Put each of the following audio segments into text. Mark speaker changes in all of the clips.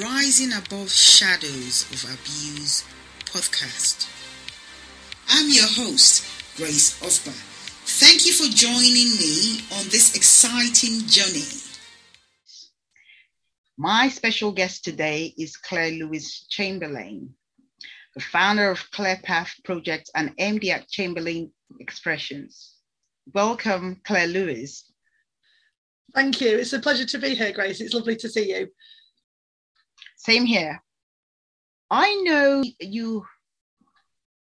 Speaker 1: Rising Above Shadows of Abuse podcast. I'm your host, Grace Osba. Thank you for joining me on this exciting journey. My special guest today is Claire Louise Chamberlain, the founder of ClearPath Project and MD at Chamberlain Expressions. Welcome, Claire Lewis.
Speaker 2: Thank you. It's a pleasure to be here, Grace. It's lovely to see you.
Speaker 1: Same here. I know you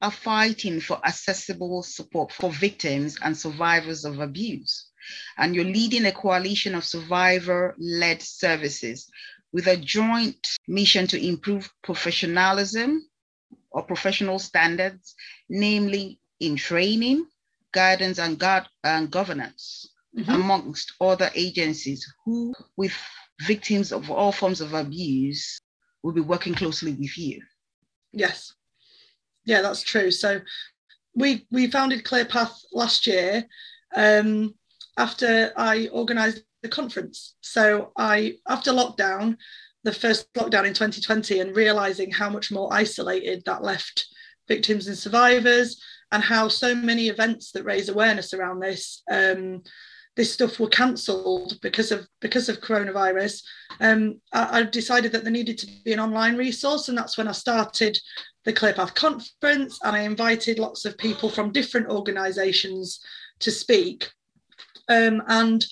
Speaker 1: are fighting for accessible support for victims and survivors of abuse, and you're leading a coalition of survivor led services with a joint mission to improve professionalism or professional standards, namely in training, guidance, and, and governance mm-hmm. amongst other agencies who, with victims of all forms of abuse, will be working closely with you.
Speaker 2: Yes. Yeah, that's true. So we we founded ClearPath last year um, after I organised the conference. So I after lockdown, the first lockdown in 2020, and realising how much more isolated that left victims and survivors, and how so many events that raise awareness around this um, this stuff were cancelled because of because of coronavirus, um, I, I, decided that there needed to be an online resource, and that's when I started the ClearPath conference, and I invited lots of people from different organisations to speak. Um, and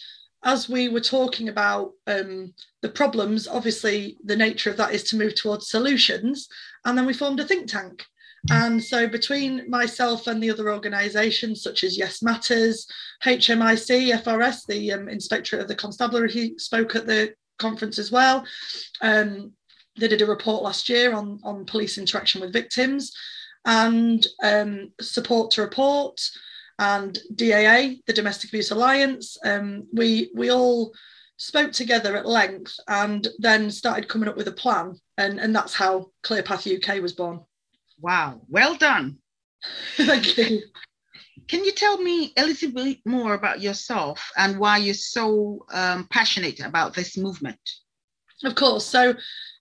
Speaker 2: as we were talking about um, the problems, obviously the nature of that is to move towards solutions, and then we formed a think tank. And so, between myself and the other organisations such as Yes Matters, HMIC, FRS, the um, Inspectorate of the Constabulary, he spoke at the conference as well. Um, they did a report last year on, on police interaction with victims and um, support to report and DAA, the Domestic Abuse Alliance. Um, we we all spoke together at length and then started coming up with a plan, and, and that's how ClearPath UK was born.
Speaker 1: Wow, well done.
Speaker 2: Thank you.
Speaker 1: Can you tell me a little bit more about yourself and why you're so um, passionate about this movement?
Speaker 2: Of course. So,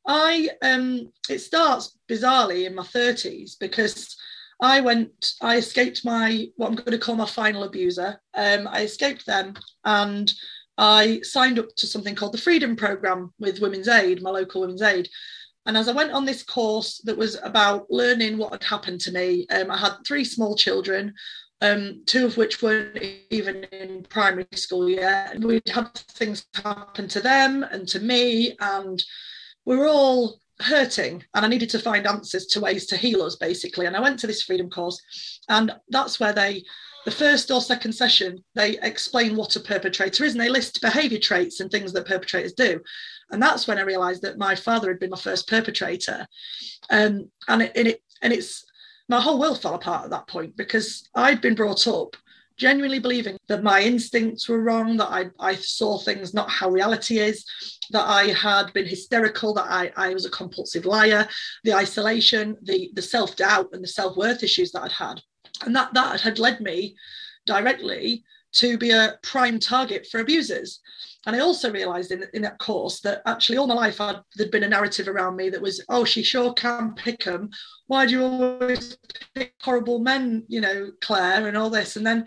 Speaker 2: I um, it starts bizarrely in my 30s because I went, I escaped my what I'm going to call my final abuser. Um, I escaped them and I signed up to something called the Freedom Program with Women's Aid, my local Women's Aid. And as I went on this course that was about learning what had happened to me, um, I had three small children, um, two of which weren't even in primary school yet. We'd had things happen to them and to me, and we were all hurting. And I needed to find answers to ways to heal us, basically. And I went to this freedom course, and that's where they the first or second session, they explain what a perpetrator is and they list behavior traits and things that perpetrators do. And that's when I realized that my father had been my first perpetrator. Um, and, it, and, it, and it's my whole world fell apart at that point because I'd been brought up genuinely believing that my instincts were wrong, that I, I saw things not how reality is, that I had been hysterical, that I, I was a compulsive liar, the isolation, the, the self doubt, and the self worth issues that I'd had and that that had led me directly to be a prime target for abusers. And I also realized in, in that course that actually all my life I'd, there'd been a narrative around me that was, oh, she sure can pick them. Why do you always pick horrible men, you know, Claire, and all this? And then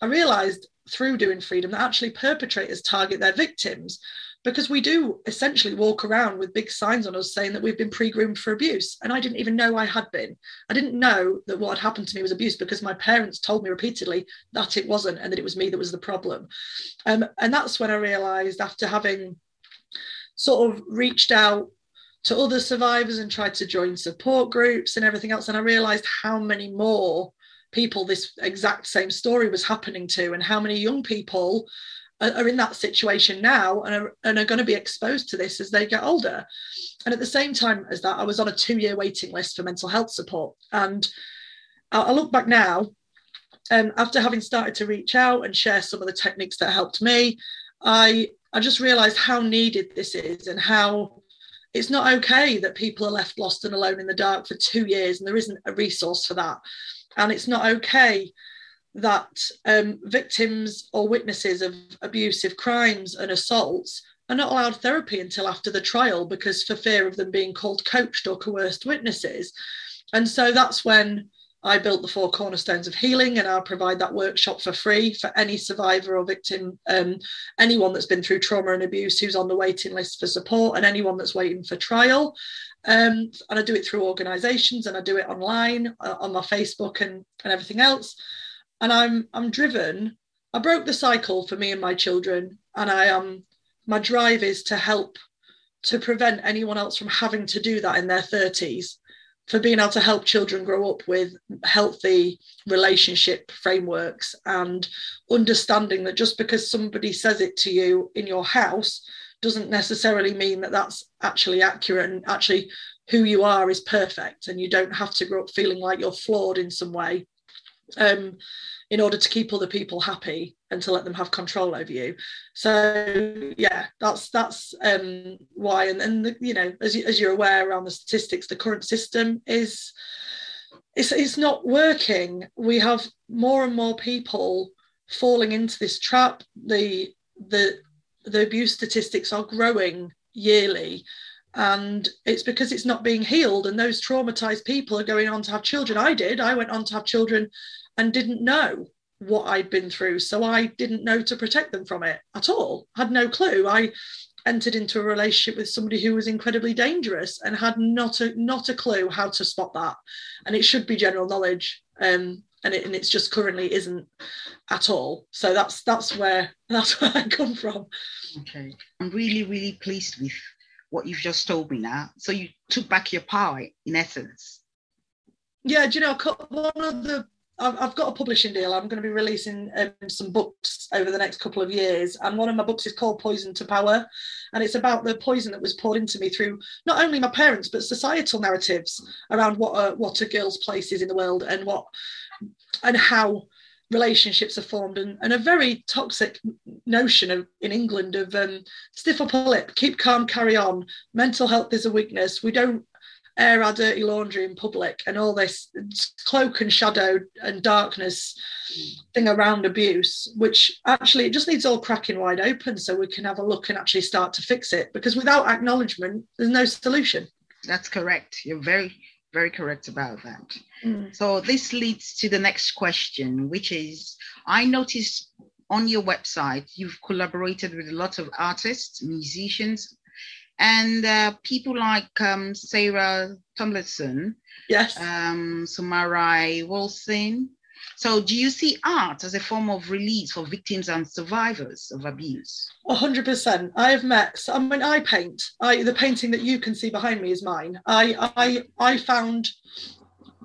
Speaker 2: I realized through doing freedom that actually perpetrators target their victims because we do essentially walk around with big signs on us saying that we've been pre-groomed for abuse. And i didn't even know i had been. I didn't know that what had happened to me was abuse because my parents told me repeatedly that it wasn't and that it was me that was the problem. Um, and that's when i realized after having sort of reached out to other survivors and tried to join support groups and everything else and i realized how many more people this exact same story was happening to and how many young people are in that situation now and are, and are going to be exposed to this as they get older. And at the same time as that, I was on a two year waiting list for mental health support. And I, I look back now, um, after having started to reach out and share some of the techniques that helped me, I, I just realized how needed this is and how it's not okay that people are left lost and alone in the dark for two years and there isn't a resource for that. And it's not okay that um, victims or witnesses of abusive crimes and assaults are not allowed therapy until after the trial because for fear of them being called coached or coerced witnesses. And so that's when I built the four cornerstones of healing, and I'll provide that workshop for free for any survivor or victim, um, anyone that's been through trauma and abuse who's on the waiting list for support, and anyone that's waiting for trial. Um, and I do it through organisations, and I do it online uh, on my Facebook and and everything else. And I'm I'm driven. I broke the cycle for me and my children, and I am. Um, my drive is to help to prevent anyone else from having to do that in their 30s for being able to help children grow up with healthy relationship frameworks and understanding that just because somebody says it to you in your house doesn't necessarily mean that that's actually accurate and actually who you are is perfect and you don't have to grow up feeling like you're flawed in some way um, in order to keep other people happy and to let them have control over you. So yeah that's that's um, why. And then you know as, you, as you're aware around the statistics the current system is it's, it's not working. We have more and more people falling into this trap. The the the abuse statistics are growing yearly. And it's because it's not being healed. And those traumatized people are going on to have children. I did. I went on to have children and didn't know what I'd been through. So I didn't know to protect them from it at all. Had no clue. I entered into a relationship with somebody who was incredibly dangerous and had not a not a clue how to spot that. And it should be general knowledge. Um, and it and it's just currently isn't at all. So that's that's where that's where I come from.
Speaker 1: Okay. I'm really, really pleased with what you've just told me now. So you took back your power in essence.
Speaker 2: Yeah, do you know, one of the I've got a publishing deal. I'm going to be releasing um, some books over the next couple of years, and one of my books is called Poison to Power, and it's about the poison that was poured into me through not only my parents but societal narratives around what a, what a girl's place is in the world and what and how relationships are formed and, and a very toxic notion of in England of um, stiff upper lip, keep calm, carry on. Mental health is a weakness. We don't air our dirty laundry in public and all this cloak and shadow and darkness thing around abuse, which actually it just needs all cracking wide open so we can have a look and actually start to fix it. Because without acknowledgement, there's no solution.
Speaker 1: That's correct. You're very, very correct about that. Mm. So this leads to the next question, which is I noticed on your website you've collaborated with a lot of artists, musicians, and uh, people like um, Sarah Tomlinson,
Speaker 2: yes,
Speaker 1: um, Samarai Wilson. So, do you see art as a form of release for victims and survivors of abuse?
Speaker 2: hundred percent. I have met. I mean, I paint. I the painting that you can see behind me is mine. I I I found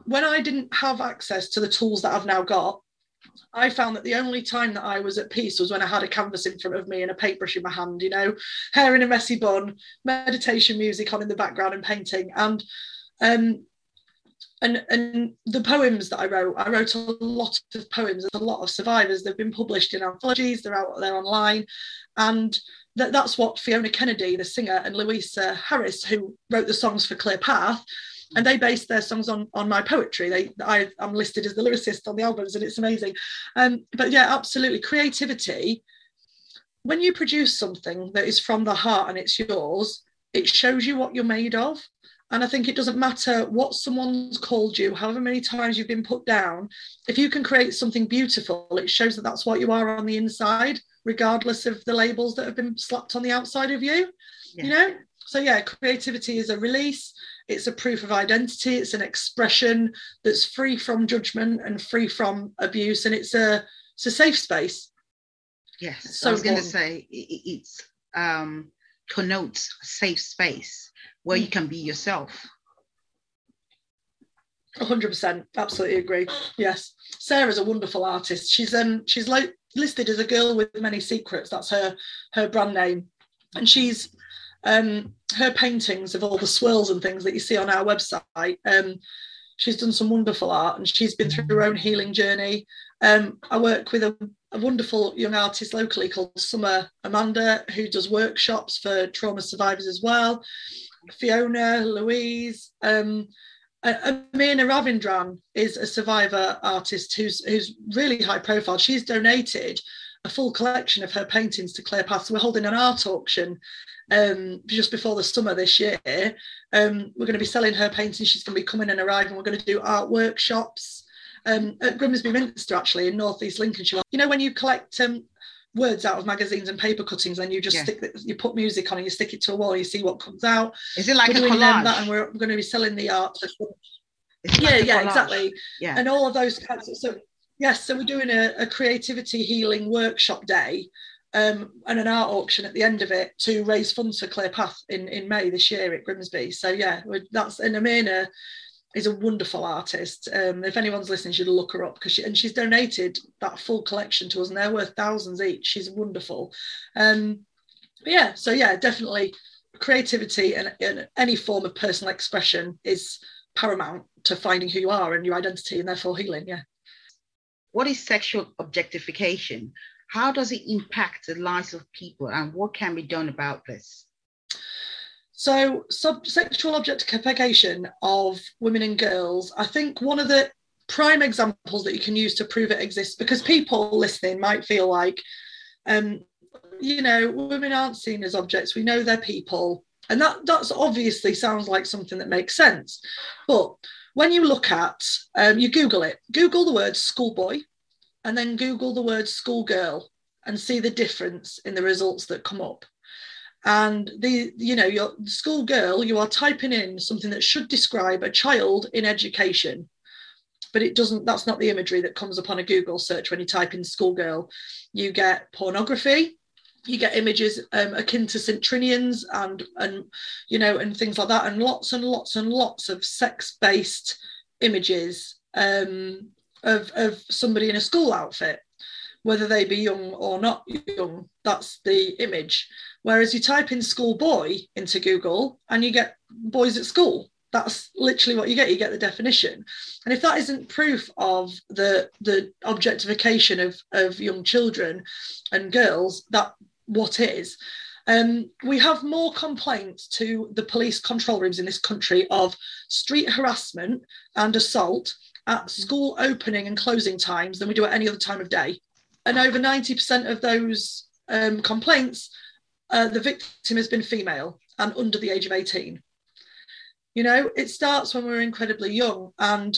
Speaker 2: when I didn't have access to the tools that I've now got. I found that the only time that I was at peace was when I had a canvas in front of me and a paintbrush in my hand, you know, hair in a messy bun, meditation music on in the background and painting. And um and and the poems that I wrote, I wrote a lot of poems. There's a lot of survivors. They've been published in anthologies. They're out there online, and that, that's what Fiona Kennedy, the singer, and Louisa Harris, who wrote the songs for Clear Path, and they base their songs on on my poetry. They I am listed as the lyricist on the albums, and it's amazing. Um, but yeah, absolutely, creativity. When you produce something that is from the heart and it's yours, it shows you what you're made of. And I think it doesn't matter what someone's called you, however many times you've been put down. If you can create something beautiful, it shows that that's what you are on the inside, regardless of the labels that have been slapped on the outside of you. Yeah. You know, so yeah, creativity is a release it's a proof of identity. It's an expression that's free from judgment and free from abuse and it's a it's a safe space.
Speaker 1: Yes so i was going to say it's um connotes a safe space where you can be yourself.
Speaker 2: 100% absolutely agree. Yes. Sarah's a wonderful artist. She's um she's like listed as a girl with many secrets. That's her her brand name. And she's um, her paintings of all the swirls and things that you see on our website. Um, she's done some wonderful art and she's been through her own healing journey. Um, I work with a, a, wonderful young artist locally called Summer Amanda, who does workshops for trauma survivors as well. Fiona, Louise, um, Amina Ravindran is a survivor artist who's who's really high profile. She's donated a full collection of her paintings to Clear Path. So we're holding an art auction um, just before the summer this year. Um, we're going to be selling her paintings. She's going to be coming and arriving. We're going to do art workshops um, at Grimsby Minster, actually, in North East Lincolnshire. You know, when you collect um, words out of magazines and paper cuttings and you just yeah. stick you put music on and you stick it to a wall you see what comes out
Speaker 1: is it like we're a collage?
Speaker 2: that and we're, we're, going to be selling the art yeah like yeah exactly yeah and all of those kinds of so yes so we're doing a, a creativity healing workshop day um, and an art auction at the end of it to raise funds for Clear Path in, in May this year at Grimsby. So yeah, that's and Amina is a wonderful artist. Um, if anyone's listening, should look her up because she and she's donated that full collection to us, and they're worth thousands each. She's wonderful. Um, yeah, so yeah, definitely creativity and, and any form of personal expression is paramount to finding who you are and your identity, and therefore healing. Yeah.
Speaker 1: What is sexual objectification? How does it impact the lives of people, and what can be done about this?
Speaker 2: So, sub- sexual objectification of women and girls, I think one of the prime examples that you can use to prove it exists, because people listening might feel like, um, you know, women aren't seen as objects. We know they're people, and that that's obviously sounds like something that makes sense. But when you look at, um, you Google it, Google the word schoolboy, and then Google the word schoolgirl, and see the difference in the results that come up. And the you know your schoolgirl, you are typing in something that should describe a child in education but it doesn't that's not the imagery that comes upon a google search when you type in schoolgirl. You get pornography you get images um, akin to St. Trinian's and and you know and things like that and lots and lots and lots of sex-based images um, of, of somebody in a school outfit whether they be young or not young that's the image Whereas you type in schoolboy into Google and you get boys at school. That's literally what you get. You get the definition. And if that isn't proof of the the objectification of, of young children and girls, that what is? Um, we have more complaints to the police control rooms in this country of street harassment and assault at mm-hmm. school opening and closing times than we do at any other time of day. And over 90% of those um, complaints uh, the victim has been female and under the age of 18. You know, it starts when we're incredibly young and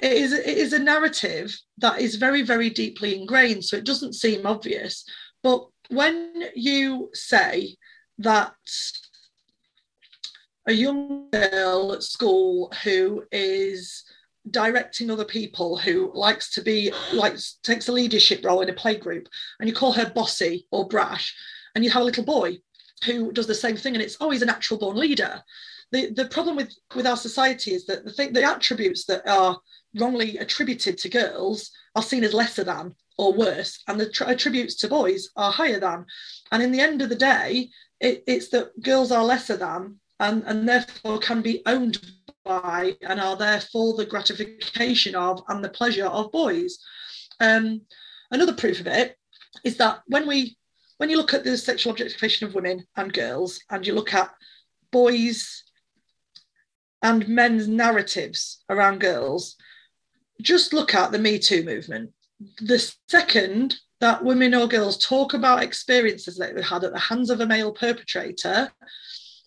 Speaker 2: it is, it is a narrative that is very, very deeply ingrained. So it doesn't seem obvious. But when you say that a young girl at school who is directing other people who likes to be like takes a leadership role in a play group and you call her bossy or brash and you have a little boy who does the same thing and it's oh a natural born leader. The the problem with with our society is that the thing the attributes that are wrongly attributed to girls are seen as lesser than or worse and the tr- attributes to boys are higher than and in the end of the day it, it's that girls are lesser than and, and therefore can be owned by and are therefore the gratification of and the pleasure of boys um, another proof of it is that when we when you look at the sexual objectification of women and girls, and you look at boys and men's narratives around girls, just look at the Me Too movement. The second that women or girls talk about experiences that they've had at the hands of a male perpetrator,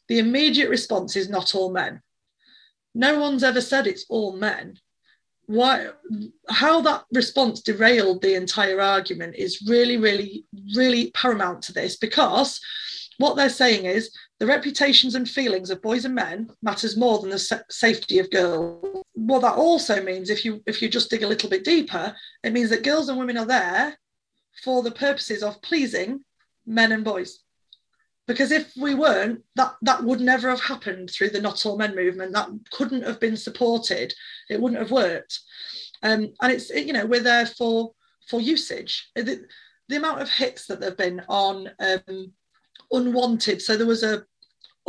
Speaker 2: the immediate response is not all men. No one's ever said it's all men why how that response derailed the entire argument is really really really paramount to this because what they're saying is the reputations and feelings of boys and men matters more than the sa- safety of girls. What that also means if you if you just dig a little bit deeper it means that girls and women are there for the purposes of pleasing men and boys. Because if we weren't that that would never have happened through the not all men movement. That couldn't have been supported. It wouldn't have worked. Um, and it's you know we're there for for usage. The, the amount of hits that there have been on um, unwanted. So there was a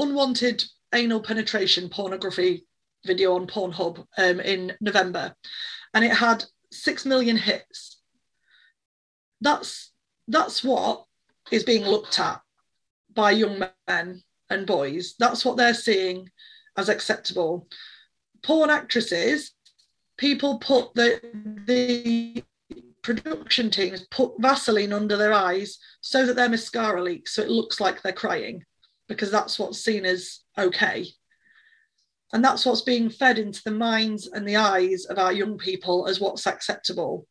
Speaker 2: unwanted anal penetration pornography video on pornhub um, in november and it had six million hits that's that's what is being looked at by young men and boys. That's what they're seeing as acceptable. Porn actresses, people put the the production teams put Vaseline under their eyes so that their mascara leaks, so it looks like they're crying, because that's what's seen as okay. And that's what's being fed into the minds and the eyes of our young people as what's acceptable.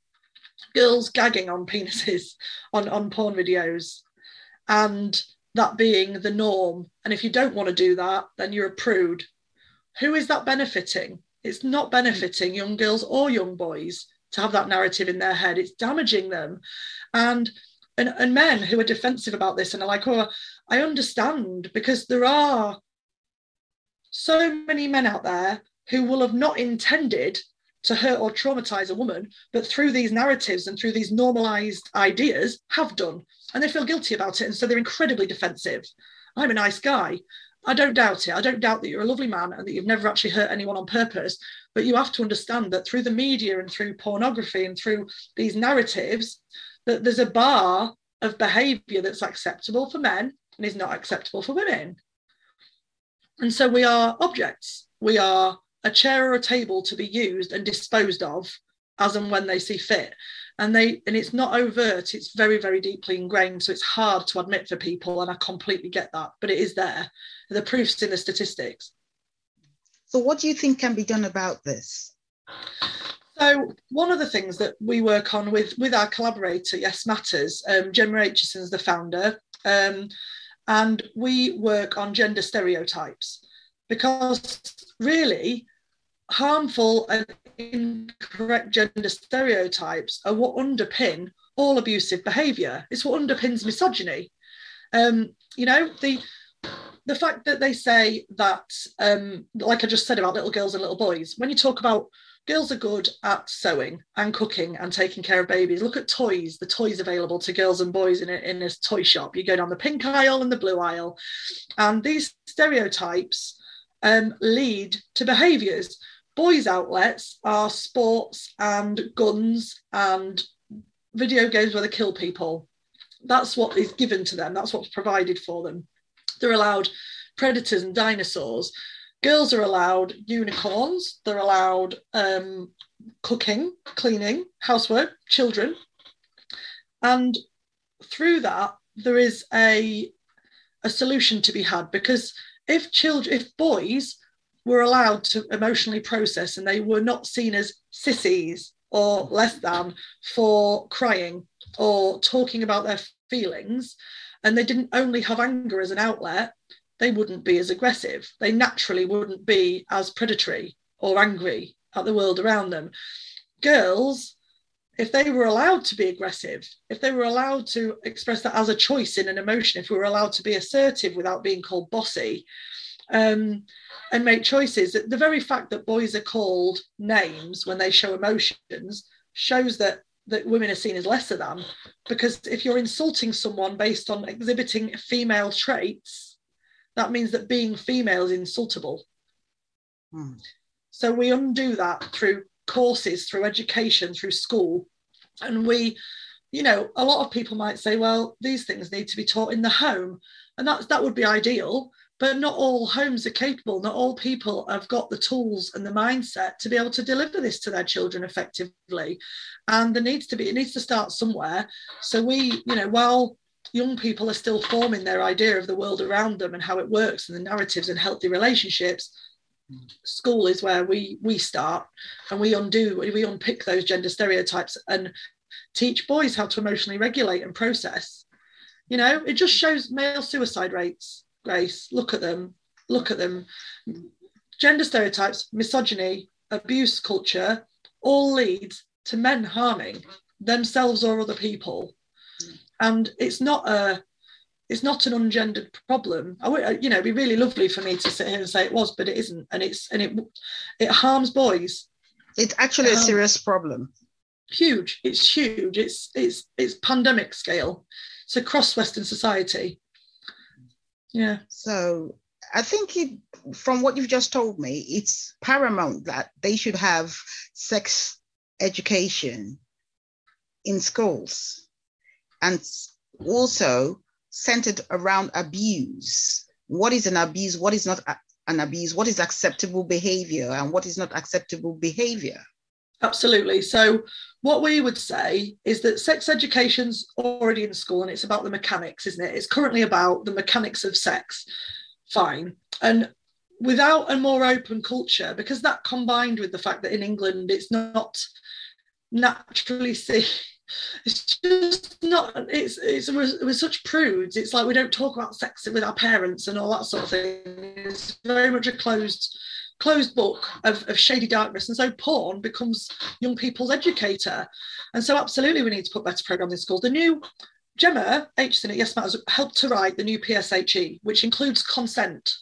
Speaker 2: Girls gagging on penises on, on porn videos, and that being the norm. And if you don't want to do that, then you're a prude. Who is that benefiting? It's not benefiting young girls or young boys to have that narrative in their head. It's damaging them. And and, and men who are defensive about this and are like, oh, I understand because there are so many men out there who will have not intended to hurt or traumatize a woman, but through these narratives and through these normalized ideas have done. And they feel guilty about it. And so they're incredibly defensive. I'm a nice guy. I don't doubt it. I don't doubt that you're a lovely man and that you've never actually hurt anyone on purpose. But you have to understand that through the media and through pornography and through these narratives, that there's a bar of behavior that's acceptable for men and is not acceptable for women. And so we are objects. We are a chair or a table to be used and disposed of as and when they see fit and they and it's not overt it's very very deeply ingrained so it's hard to admit for people and i completely get that but it is there the proof's in the statistics
Speaker 1: so what do you think can be done about this
Speaker 2: so one of the things that we work on with with our collaborator yes matters um, gemma aitchison's the founder um, and we work on gender stereotypes because really harmful and incorrect gender stereotypes are what underpin all abusive behaviour. It's what underpins misogyny. Um, you know, the the fact that they say that, um, like I just said about little girls and little boys, when you talk about girls are good at sewing and cooking and taking care of babies. Look at toys, the toys available to girls and boys in a, in a toy shop. You go down the pink aisle and the blue aisle. And these stereotypes um, lead to behaviours boys' outlets are sports and guns and video games where they kill people. That's what is given to them, that's what's provided for them. They're allowed predators and dinosaurs. Girls are allowed unicorns, they're allowed um, cooking, cleaning, housework, children. And through that, there is a, a solution to be had because if children, if boys were allowed to emotionally process and they were not seen as sissies or less than for crying or talking about their feelings and they didn't only have anger as an outlet they wouldn't be as aggressive they naturally wouldn't be as predatory or angry at the world around them girls if they were allowed to be aggressive if they were allowed to express that as a choice in an emotion if we were allowed to be assertive without being called bossy um, and make choices. The very fact that boys are called names when they show emotions shows that that women are seen as lesser than. Because if you're insulting someone based on exhibiting female traits, that means that being female is insultable. Hmm. So we undo that through courses, through education, through school. And we, you know, a lot of people might say, well, these things need to be taught in the home. And that, that would be ideal but not all homes are capable not all people have got the tools and the mindset to be able to deliver this to their children effectively and there needs to be it needs to start somewhere so we you know while young people are still forming their idea of the world around them and how it works and the narratives and healthy relationships school is where we we start and we undo we unpick those gender stereotypes and teach boys how to emotionally regulate and process you know it just shows male suicide rates Grace, look at them, look at them. Gender stereotypes, misogyny, abuse culture all leads to men harming themselves or other people. And it's not a it's not an ungendered problem. I would, uh, you know, it'd be really lovely for me to sit here and say it was, but it isn't, and it's and it it harms boys.
Speaker 1: It's actually a um, serious problem.
Speaker 2: Huge. It's huge. It's it's it's pandemic scale. It's across Western society. Yeah.
Speaker 1: So I think it, from what you've just told me, it's paramount that they should have sex education in schools and also centered around abuse. What is an abuse? What is not an abuse? What is acceptable behavior and what is not acceptable behavior?
Speaker 2: Absolutely. So, what we would say is that sex education's already in school and it's about the mechanics, isn't it? It's currently about the mechanics of sex. Fine. And without a more open culture, because that combined with the fact that in England it's not naturally seen it's just not it's it's we're, we're, such prudes. It's like we don't talk about sex with our parents and all that sort of thing. It's very much a closed closed book of, of shady darkness. And so porn becomes young people's educator. And so absolutely we need to put better programs in schools the new gemma aitchison yes matters helped to write the new pshe which includes consent.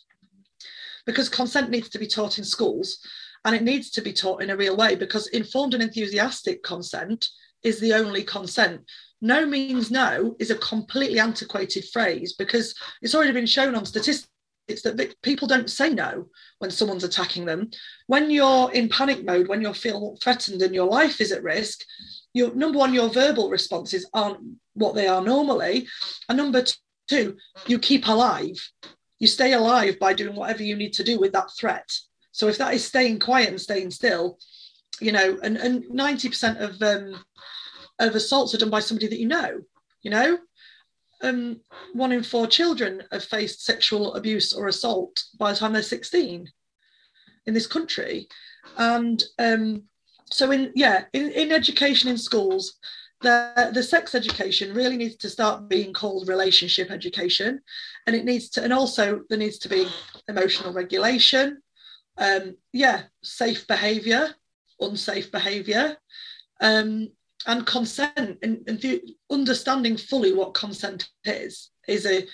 Speaker 2: Because consent needs to be taught in schools and it needs to be taught in a real way because informed and enthusiastic consent is the only consent. No means no is a completely antiquated phrase because it's already been shown on statistics that people don't say no when someone's attacking them. When you're in panic mode, when you feel threatened and your life is at risk, your number one, your verbal responses aren't what they are normally. And number two, you keep alive. You stay alive by doing whatever you need to do with that threat. So if that is staying quiet and staying still, you know, and, and 90% of um, of assaults are done by somebody that you know, you know. Um, one in four children have faced sexual abuse or assault by the time they're 16 in this country. And um, so in yeah, in, in education in schools, the, the sex education really needs to start being called relationship education and it needs to and also there needs to be emotional regulation um, yeah safe behavior unsafe behavior um, and consent and, and the, understanding fully what consent is is a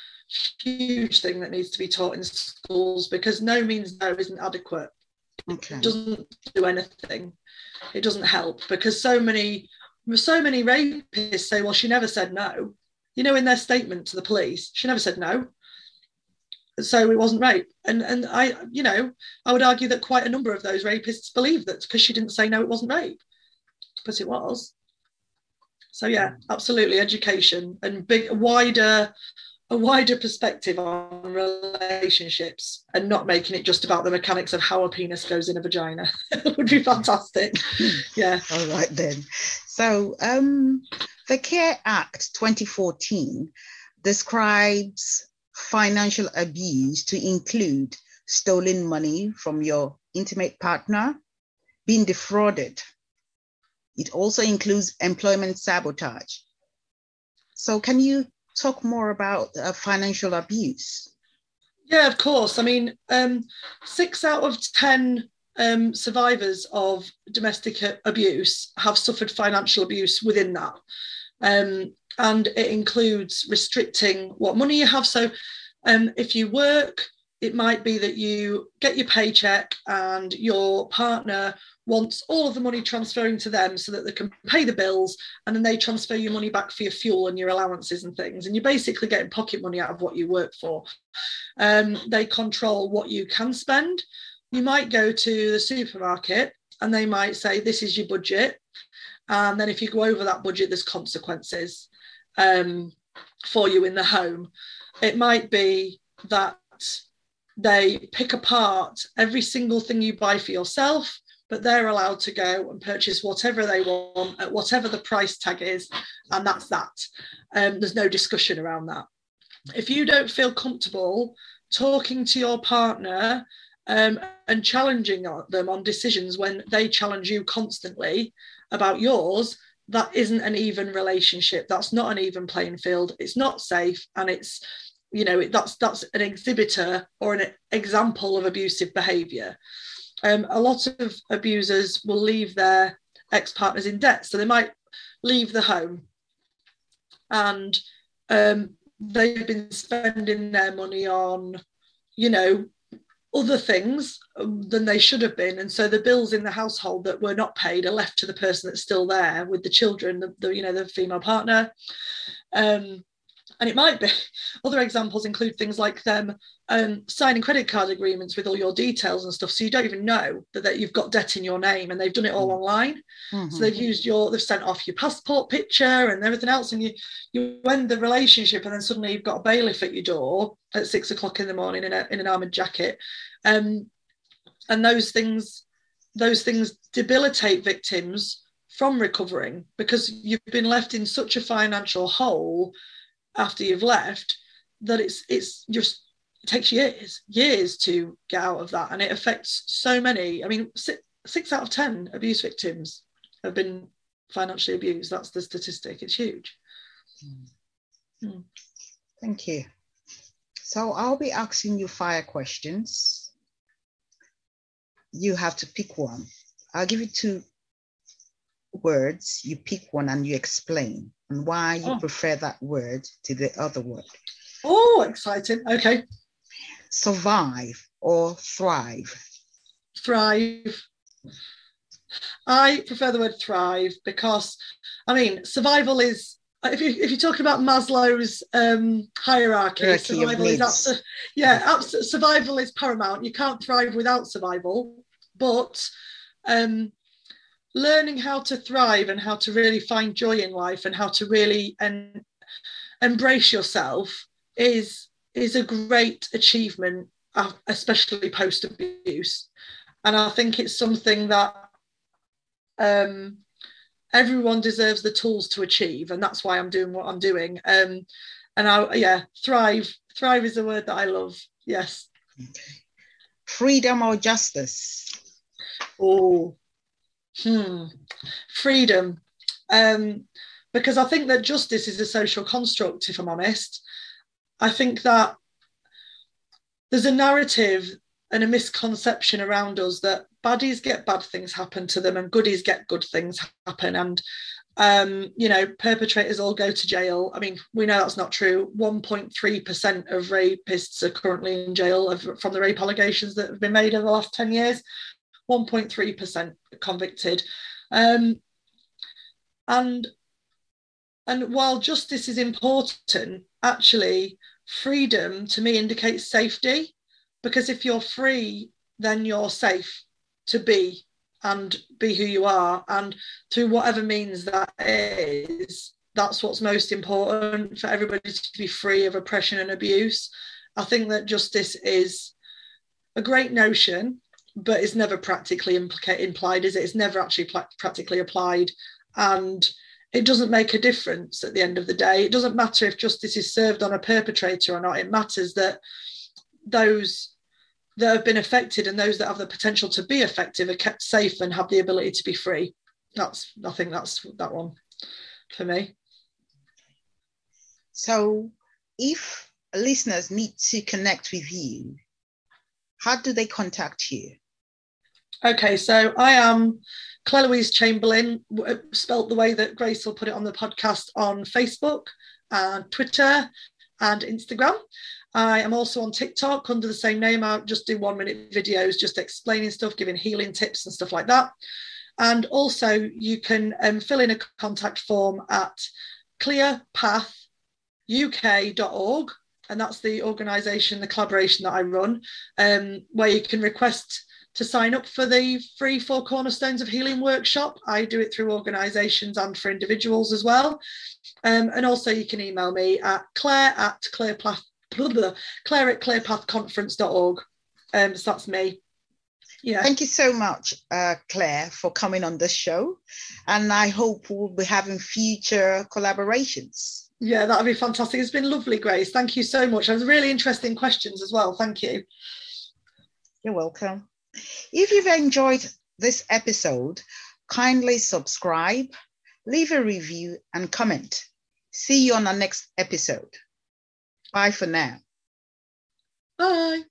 Speaker 2: huge thing that needs to be taught in schools because no means no isn't adequate. Okay. it doesn't do anything. It doesn't help because so many so many rapists say well she never said no. You know in their statement to the police she never said no. So it wasn't rape. And and i you know i would argue that quite a number of those rapists believe that because she didn't say no it wasn't rape. But it was so yeah absolutely education and big wider a wider perspective on relationships and not making it just about the mechanics of how a penis goes in a vagina. Would be fantastic. Yeah.
Speaker 1: All right then. So um the care act 2014 describes financial abuse to include stolen money from your intimate partner, being defrauded. It also includes employment sabotage. So, can you talk more about uh, financial abuse?
Speaker 2: Yeah, of course. I mean, um, six out of 10 um, survivors of domestic abuse have suffered financial abuse within that. Um, and it includes restricting what money you have. So, um, if you work, it might be that you get your paycheck and your partner wants all of the money transferring to them so that they can pay the bills and then they transfer your money back for your fuel and your allowances and things. And you're basically getting pocket money out of what you work for. Um, they control what you can spend. You might go to the supermarket and they might say, This is your budget. And then if you go over that budget, there's consequences um, for you in the home. It might be that they pick apart every single thing you buy for yourself, but they're allowed to go and purchase whatever they want at whatever the price tag is, and that's that. Um, there's no discussion around that. If you don't feel comfortable talking to your partner um, and challenging them on decisions when they challenge you constantly about yours, that isn't an even relationship that's not an even playing field it's not safe and it's you know that's that's an exhibitor or an example of abusive behavior. Um, a lot of abusers will leave their ex-partners in debt so they might leave the home. And um, they've been spending their money on you know other things um, than they should have been. And so the bills in the household that were not paid are left to the person that's still there with the children the, the you know the female partner. Um, and it might be other examples include things like them um, signing credit card agreements with all your details and stuff so you don't even know that, that you've got debt in your name and they've done it all mm. online mm-hmm. so they've used your they've sent off your passport picture and everything else and you you end the relationship and then suddenly you've got a bailiff at your door at six o'clock in the morning in, a, in an armored jacket um, and those things those things debilitate victims from recovering because you've been left in such a financial hole after you've left that it's it's just it takes years years to get out of that. And it affects so many. I mean six, six out of ten abuse victims have been financially abused. That's the statistic. It's huge.
Speaker 1: Mm. Mm. thank you. So i'll be asking you fire questions. You have to pick one. I'll give you two words. You pick one and you explain and why you oh. prefer that word to the other word
Speaker 2: Oh, exciting. Okay.
Speaker 1: Survive or thrive?
Speaker 2: Thrive. I prefer the word thrive because, I mean, survival is if you if you're talking about Maslow's um, hierarchy, hierarchy survival is yeah, abs- survival is paramount. You can't thrive without survival, but um, learning how to thrive and how to really find joy in life and how to really en- embrace yourself is is a great achievement, uh, especially post abuse, and I think it's something that um, everyone deserves the tools to achieve, and that's why I'm doing what I'm doing. Um, and I yeah, thrive. Thrive is a word that I love. Yes.
Speaker 1: Freedom or justice?
Speaker 2: Oh, hmm. Freedom. Um, because I think that justice is a social construct, if I'm honest. I think that there's a narrative and a misconception around us that baddies get bad things happen to them and goodies get good things happen and um, you know perpetrators all go to jail i mean we know that's not true 1.3% of rapists are currently in jail from the rape allegations that have been made over the last 10 years 1.3% convicted. Um, and and while justice is important actually freedom to me indicates safety because if you're free then you're safe to be and be who you are. And through whatever means that is that's what's most important for everybody to be free of oppression and abuse. I think that justice is a great notion but it's never practically implica- implied is it it's never actually pl- practically applied and it doesn't make a difference at the end of the day. It doesn't matter if justice is served on a perpetrator or not. It matters that those that have been affected and those that have the potential to be effective are kept safe and have the ability to be free. That's I think that's that one for me.
Speaker 1: So if listeners need to connect with you, how do they contact you?
Speaker 2: Okay, so I am Claire Louise Chamberlain, spelt the way that Grace will put it on the podcast on Facebook and Twitter and Instagram. I am also on TikTok under the same name. I just do one minute videos, just explaining stuff, giving healing tips and stuff like that. And also, you can um, fill in a contact form at clearpathuk.org. And that's the organisation, the collaboration that I run, um, where you can request to sign up for the free Four Cornerstones of Healing workshop. I do it through organisations and for individuals as well. Um, and also you can email me at claire at clearpath, blah, blah, claire at clearpathconference.org. Um, so that's me.
Speaker 1: Yeah. Thank you so much, uh, Claire, for coming on this show. And I hope we'll be having future collaborations.
Speaker 2: Yeah, that would be fantastic. It's been lovely, Grace. Thank you so much. It was really interesting questions as well. Thank you.
Speaker 1: You're welcome. If you've enjoyed this episode, kindly subscribe, leave a review, and comment. See you on our next episode. Bye for now.
Speaker 2: Bye.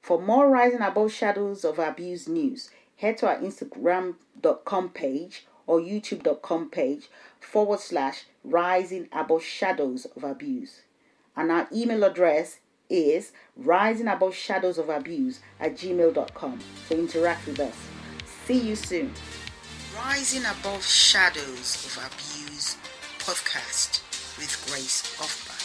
Speaker 1: For more Rising Above Shadows of Abuse news, head to our Instagram.com page or YouTube.com page forward slash Rising Above Shadows of Abuse. And our email address is rising above shadows of abuse at gmail.com. So interact with us. See you soon. Rising Above Shadows of Abuse podcast with Grace Offbar.